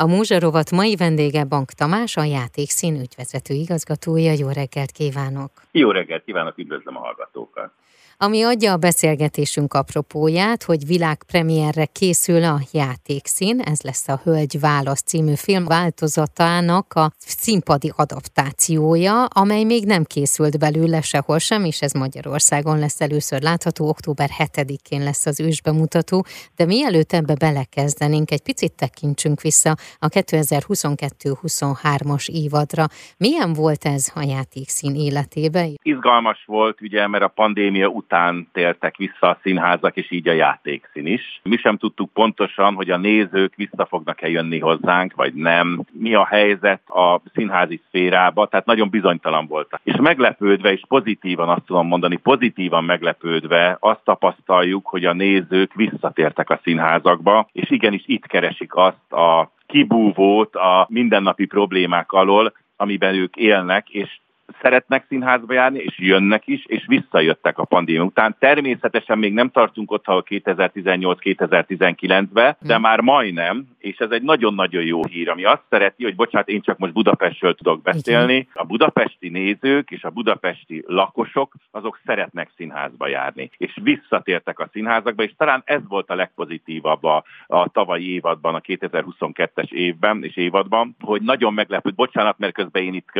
A Múzsarovat mai vendége Bank Tamás, a játékszín ügyvezető igazgatója. Jó reggelt kívánok! Jó reggelt kívánok, üdvözlöm a hallgatókat! Ami adja a beszélgetésünk apropóját, hogy világpremierre készül a játékszín, ez lesz a Hölgy Válasz című film változatának a színpadi adaptációja, amely még nem készült belőle sehol sem, és ez Magyarországon lesz először látható, október 7-én lesz az ősbemutató, de mielőtt ebbe belekezdenénk, egy picit tekintsünk vissza a 2022-23-as évadra. Milyen volt ez a játékszín életében? Izgalmas volt, ugye, mert a pandémia után tértek vissza a színházak, és így a játékszín is. Mi sem tudtuk pontosan, hogy a nézők vissza fognak-e jönni hozzánk, vagy nem. Mi a helyzet a színházi szférába, tehát nagyon bizonytalan voltak. És meglepődve, és pozitívan azt tudom mondani, pozitívan meglepődve azt tapasztaljuk, hogy a nézők visszatértek a színházakba, és igenis itt keresik azt a kibúvót a mindennapi problémák alól, amiben ők élnek, és szeretnek színházba járni, és jönnek is, és visszajöttek a pandémia után. Természetesen még nem tartunk ott, a 2018-2019-be, de hmm. már majdnem, és ez egy nagyon-nagyon jó hír, ami azt szereti, hogy bocsánat, én csak most Budapestről tudok beszélni, a budapesti nézők és a budapesti lakosok, azok szeretnek színházba járni, és visszatértek a színházakba, és talán ez volt a legpozitívabb a, a tavalyi évadban, a 2022-es évben és évadban, hogy nagyon meglepőd, bocsánat, mert közben én itt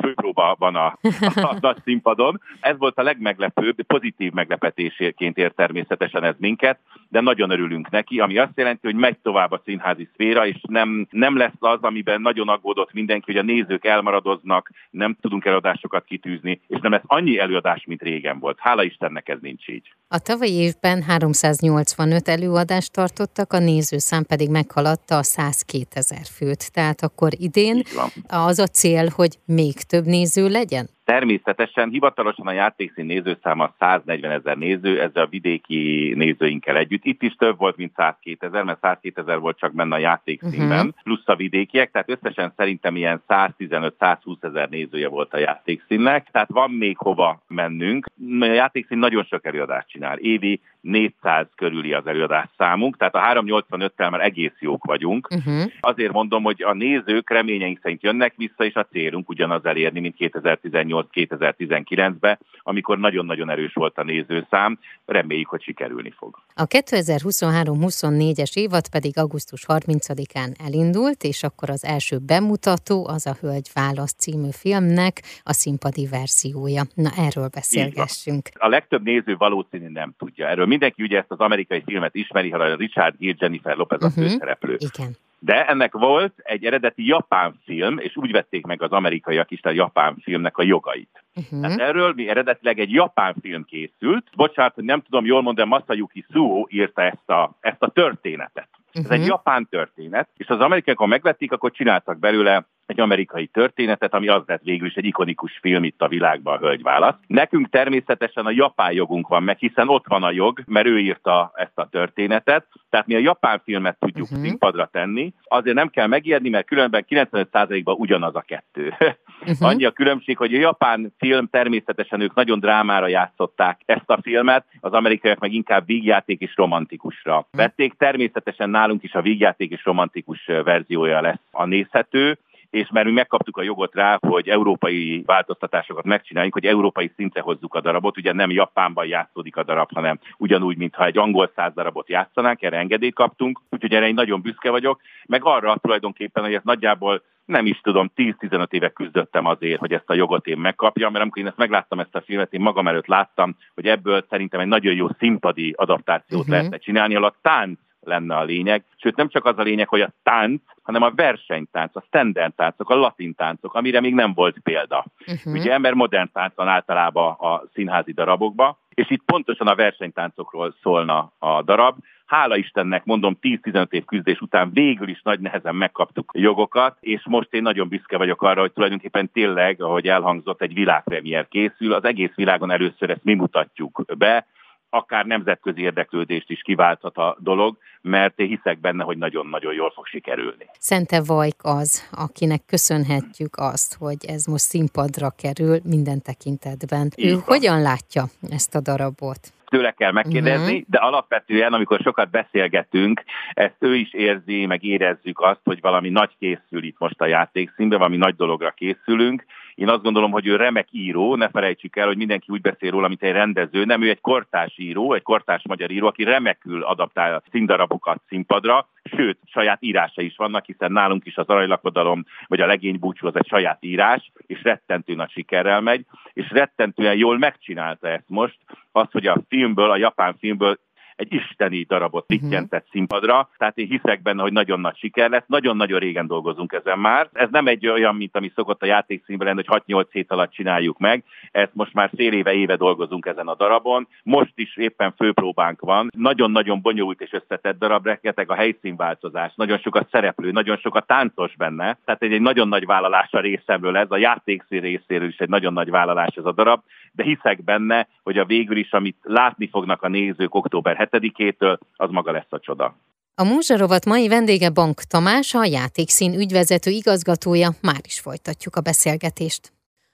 főpróba van a, a nagy színpadon. Ez volt a legmeglepőbb, pozitív meglepetésként ért természetesen ez minket, de nagyon örülünk neki, ami azt jelenti, hogy megy tovább a színházi szféra, és nem, nem lesz az, amiben nagyon aggódott mindenki, hogy a nézők elmaradoznak, nem tudunk előadásokat kitűzni, és nem lesz annyi előadás, mint régen volt. Hála Istennek ez nincs így. A tavalyi évben 385 előadást tartottak, a nézőszám pedig meghaladta a 102 ezer főt. Tehát akkor idén az a cél, hogy még több néző legyen? Természetesen hivatalosan a játékszín nézőszáma 140 ezer néző, ezzel a vidéki nézőinkkel együtt. Itt is több volt, mint 102 ezer, mert 102 ezer volt csak benne a játékszínben, uh-huh. plusz a vidékiek, tehát összesen szerintem ilyen 115-120 ezer nézője volt a játékszínnek, tehát van még hova mennünk. A játékszín nagyon sok előadást csinál. Évi 400 körüli az előadás számunk, tehát a 385-tel már egész jók vagyunk. Uh-huh. Azért mondom, hogy a nézők reményeink szerint jönnek vissza, és a célunk ugyanaz elérni, mint 2018-2019-ben, amikor nagyon-nagyon erős volt a nézőszám. Reméljük, hogy sikerülni fog. A 2023-24-es évad pedig augusztus 30-án elindult, és akkor az első bemutató az a Hölgy Válasz című filmnek a színpadi verziója. Na, erről beszélgessünk. A legtöbb néző valószínű nem tudja. Erről mindenki ugye ezt az amerikai filmet ismeri, ha a Richard Gere, Jennifer Lopez uh-huh. a mhm. főszereplő. Igen. De ennek volt egy eredeti japán film, és úgy vették meg az amerikaiak is a japán filmnek a jogait. Uh-huh. Tehát erről mi eredetileg egy japán film készült. Bocsánat, hogy nem tudom jól mondani, Masayuki Suho írta ezt a, ezt a történetet. Uh-huh. Ez egy mhm. japán történet, és az amerikaiak, ha megvették, akkor csináltak belőle egy amerikai történetet, ami az lett végül is egy ikonikus film itt a világban, a Hölgy Válasz. Nekünk természetesen a japán jogunk van meg, hiszen ott van a jog, mert ő írta ezt a történetet, tehát mi a japán filmet tudjuk uh-huh. színpadra tenni. Azért nem kell megijedni, mert különben 95%-ban ugyanaz a kettő. Uh-huh. Annyi a különbség, hogy a japán film természetesen ők nagyon drámára játszották ezt a filmet, az amerikaiak meg inkább vígjáték és romantikusra uh-huh. vették. Természetesen nálunk is a vígjáték és romantikus verziója lesz a nézhető, és mert mi megkaptuk a jogot rá, hogy európai változtatásokat megcsináljunk, hogy európai szintre hozzuk a darabot. Ugye nem Japánban játszódik a darab, hanem ugyanúgy, mintha egy angol száz darabot játszanánk, erre engedélyt kaptunk, úgyhogy erre én nagyon büszke vagyok, meg arra tulajdonképpen, hogy ez nagyjából nem is tudom, 10-15 éve küzdöttem azért, hogy ezt a jogot én megkapjam, mert amikor én ezt megláttam ezt a filmet, én magam előtt láttam, hogy ebből szerintem egy nagyon jó színpadi adaptációt uh-huh. lehetne csinálni, ahol a tánc lenne a lényeg. Sőt, nem csak az a lényeg, hogy a tánc, hanem a versenytánc, a standard táncok, a latin táncok, amire még nem volt példa. Uh-huh. Ugye ember modern tánc van általában a színházi darabokba, és itt pontosan a versenytáncokról szólna a darab. Hála Istennek, mondom, 10-15 év küzdés után végül is nagy nehezen megkaptuk jogokat, és most én nagyon büszke vagyok arra, hogy tulajdonképpen tényleg, ahogy elhangzott, egy világpremier készül. Az egész világon először ezt mi mutatjuk be, akár nemzetközi érdeklődést is kiválthat a dolog, mert én hiszek benne, hogy nagyon-nagyon jól fog sikerülni. Szente Vajk az, akinek köszönhetjük azt, hogy ez most színpadra kerül minden tekintetben. Ő hogyan látja ezt a darabot? tőle kell megkérdezni, uh-huh. de alapvetően, amikor sokat beszélgetünk, ezt ő is érzi, meg érezzük azt, hogy valami nagy készül itt most a játékszínben, valami nagy dologra készülünk, én azt gondolom, hogy ő remek író, ne felejtsük el, hogy mindenki úgy beszél róla, mint egy rendező, nem ő egy kortás író, egy kortás magyar író, aki remekül adaptál színdarabokat színpadra, sőt, saját írása is vannak, hiszen nálunk is az aranylakodalom, vagy a legény búcsú az egy saját írás, és rettentő nagy sikerrel megy, és rettentően jól megcsinálta ezt most, az, hogy a filmből, a japán filmből egy isteni darabot littyentett mhm. színpadra, tehát én hiszek benne, hogy nagyon nagy siker lesz. Nagyon-nagyon régen dolgozunk ezen már. Ez nem egy olyan, mint ami szokott a játékszínben lenni, hogy 6-8 hét alatt csináljuk meg. Ezt most már fél éve, éve dolgozunk ezen a darabon. Most is éppen főpróbánk van. Nagyon-nagyon bonyolult és összetett darab, rengeteg a helyszínváltozás, nagyon sok a szereplő, nagyon sok a táncos benne. Tehát egy, egy nagyon nagy vállalás a részemről ez, a játékszín részéről is egy nagyon nagy vállalás ez a darab, de hiszek benne, hogy a végül is, amit látni fognak a nézők október 7-től, az maga lesz a csoda. A Múzsarovat mai vendége Bank Tamás, a játékszín ügyvezető igazgatója, már is folytatjuk a beszélgetést.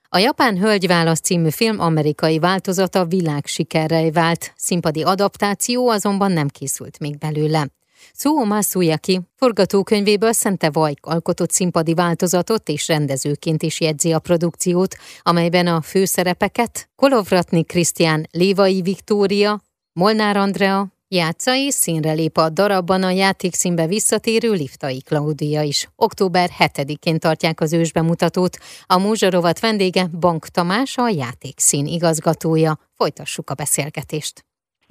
A Japán Hölgyválasz című film amerikai változata világsikerrel vált, színpadi adaptáció azonban nem készült még belőle. Suo Masuyaki forgatókönyvéből Szente Vajk alkotott színpadi változatot és rendezőként is jegyzi a produkciót, amelyben a főszerepeket Kolovratni Krisztián Lévai Viktória, Molnár Andrea, játsza és színre lép a darabban a játékszínbe visszatérő Liftai Klaudia is. Október 7-én tartják az ősbemutatót. A Múzsarovat vendége Bank Tamás, a játékszín igazgatója. Folytassuk a beszélgetést.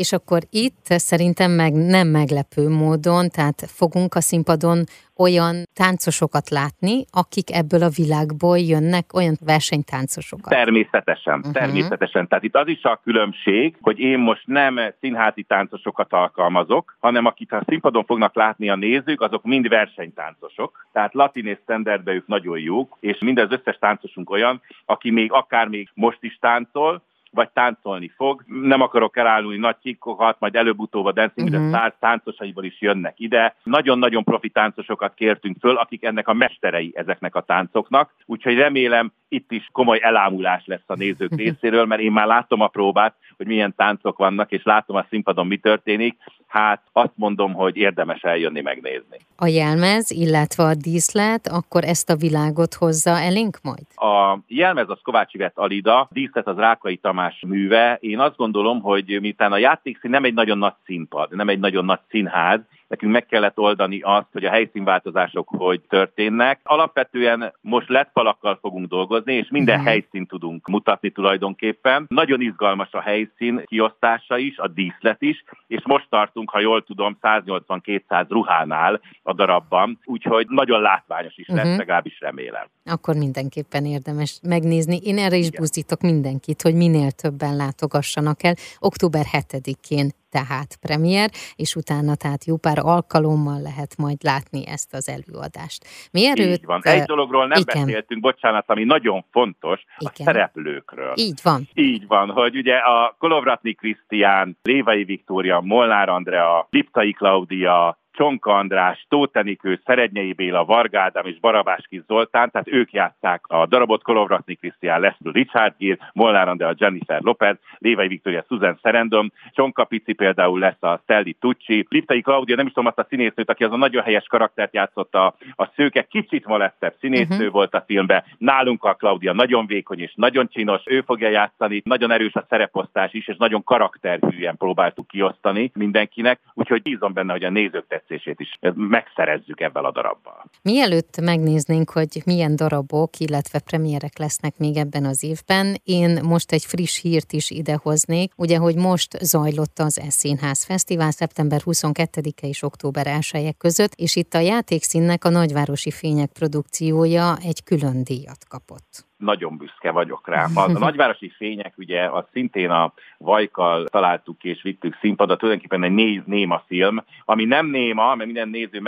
És akkor itt szerintem meg nem meglepő módon, tehát fogunk a színpadon olyan táncosokat látni, akik ebből a világból jönnek, olyan versenytáncosokat. Természetesen, uh-huh. természetesen. Tehát itt az is a különbség, hogy én most nem színházi táncosokat alkalmazok, hanem akit a színpadon fognak látni a nézők, azok mind versenytáncosok. Tehát latin és standardbe ők nagyon jók, és mind az összes táncosunk olyan, aki még akár még most is táncol, vagy táncolni fog. Nem akarok elállni nagy kikokat, majd előbb-utóbb a Dancing uh-huh. the Stars táncosaiból is jönnek ide. Nagyon-nagyon profi táncosokat kértünk föl, akik ennek a mesterei ezeknek a táncoknak. Úgyhogy remélem itt is komoly elámulás lesz a nézők részéről, mert én már látom a próbát, hogy milyen táncok vannak, és látom a színpadon mi történik. Hát azt mondom, hogy érdemes eljönni megnézni. A jelmez, illetve a díszlet, akkor ezt a világot hozza elénk majd? A jelmez az Kovács Ivett Alida, díszlet az Rákai Tamás műve. Én azt gondolom, hogy miután a játékszín nem egy nagyon nagy színpad, nem egy nagyon nagy színház, nekünk meg kellett oldani azt, hogy a helyszínváltozások hogy történnek. Alapvetően most lett falakkal fogunk dolgozni, és minden uh-huh. helyszínt tudunk mutatni tulajdonképpen. Nagyon izgalmas a helyszín kiosztása is, a díszlet is, és most tartunk, ha jól tudom, 180-200 ruhánál a darabban, úgyhogy nagyon látványos is lesz, uh-huh. legalábbis remélem. Akkor mindenképpen érdemes megnézni. Én erre is buzdítok mindenkit, hogy minél többen látogassanak el. Október 7-én tehát premier, és utána tehát jó pár alkalommal lehet majd látni ezt az előadást. Mielőtt, Így van. Egy dologról nem igen. beszéltünk, bocsánat, ami nagyon fontos, igen. a szereplőkről. Így van. Így van, hogy ugye a Kolovratni Krisztián, Lévai Viktória, Molnár Andrea, Liptai Klaudia, Csonka András, Tóth Enikő, Szerednyei Béla, Vargádám és Barabáski Zoltán, tehát ők játszák a darabot, Kolovratni Krisztián, Leslie Richard Gere, Molnár a Jennifer Lopez, Lévai Viktória, Susan Szerendom, Csonka Pici például lesz a Stelli Tucci, Liptai Claudia, nem is tudom azt a színésznőt, aki az a nagyon helyes karaktert játszott a, a szőke, kicsit molettebb színésznő uh-huh. volt a filmben, nálunk a Claudia nagyon vékony és nagyon csinos, ő fogja játszani, nagyon erős a szereposztás is, és nagyon karakterhűen próbáltuk kiosztani mindenkinek, úgyhogy bízom benne, hogy a nézők tetszését is megszerezzük ebben a darabbal. Mielőtt megnéznénk, hogy milyen darabok, illetve premierek lesznek még ebben az évben, én most egy friss hírt is idehoznék. Ugye, hogy most zajlott az Eszínház Fesztivál szeptember 22-e és október 1 között, és itt a játékszínnek a Nagyvárosi Fények produkciója egy külön díjat kapott nagyon büszke vagyok rá. A, a nagyvárosi fények ugye az szintén a Vajkal találtuk és vittük színpadra, tulajdonképpen egy néz, néma film, ami nem néma, mert minden néző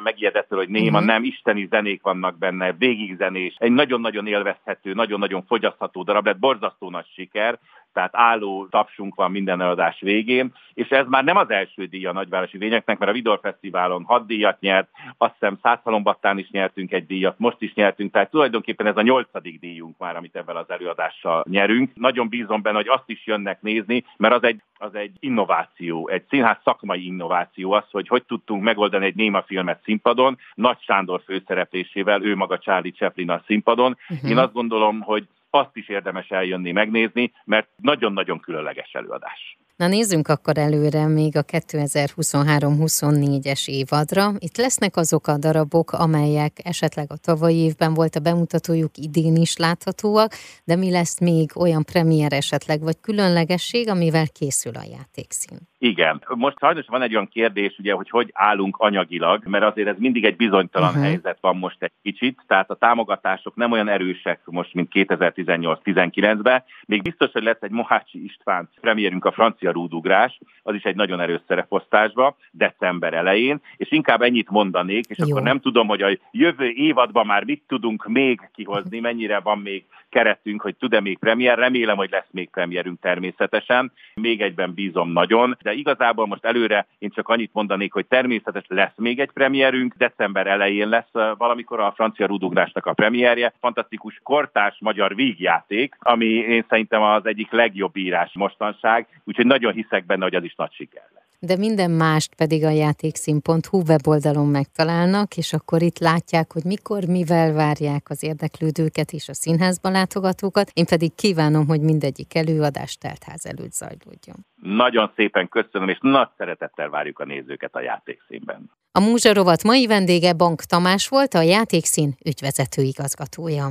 megijedett, hogy néma, uh-huh. nem, isteni zenék vannak benne, végig zenés, egy nagyon-nagyon élvezhető, nagyon-nagyon fogyasztható darab lett, borzasztó nagy siker, tehát álló tapsunk van minden előadás végén, és ez már nem az első díj a nagyvárosi vényeknek, mert a Vidor Fesztiválon hat díjat nyert, azt hiszem Százhalombattán is nyertünk egy díjat, most is nyertünk, tehát tulajdonképpen ez a nyolcadik díjunk már, amit ebben az előadással nyerünk. Nagyon bízom benne, hogy azt is jönnek nézni, mert az egy, az egy innováció, egy színház szakmai innováció az, hogy hogy tudtunk megoldani egy néma filmet színpadon, Nagy Sándor főszereplésével, ő maga Charlie Chaplin a színpadon. Uh-huh. Én azt gondolom, hogy azt is érdemes eljönni megnézni, mert nagyon-nagyon különleges előadás. Na nézzünk akkor előre még a 2023-24-es évadra. Itt lesznek azok a darabok, amelyek esetleg a tavalyi évben volt a bemutatójuk, idén is láthatóak, de mi lesz még olyan premier esetleg, vagy különlegesség, amivel készül a játékszín? Igen. Most sajnos van egy olyan kérdés, ugye, hogy hogy állunk anyagilag, mert azért ez mindig egy bizonytalan uh-huh. helyzet van most egy kicsit, tehát a támogatások nem olyan erősek most, mint 2018-19-ben. Még biztos, hogy lesz egy Mohácsi István premierünk a francia rúdugrás, az is egy nagyon erős szereposztásba, december elején, és inkább ennyit mondanék, és Jó. akkor nem tudom, hogy a jövő évadban már mit tudunk még kihozni, mennyire van még keretünk, hogy tud-e még premier, remélem, hogy lesz még premierünk természetesen, még egyben bízom nagyon, de igazából most előre én csak annyit mondanék, hogy természetes lesz még egy premierünk, december elején lesz valamikor a francia rudugrásnak a premierje, fantasztikus kortás magyar vígjáték, ami én szerintem az egyik legjobb írás mostanság, úgyhogy nagyon hiszek benne, hogy az is nagy siker lesz de minden mást pedig a játékszín.hu weboldalon megtalálnak, és akkor itt látják, hogy mikor, mivel várják az érdeklődőket és a színházba látogatókat. Én pedig kívánom, hogy mindegyik előadás teltház előtt zajlódjon. Nagyon szépen köszönöm, és nagy szeretettel várjuk a nézőket a játékszínben. A Múzsarovat mai vendége Bank Tamás volt, a játékszín ügyvezető igazgatója.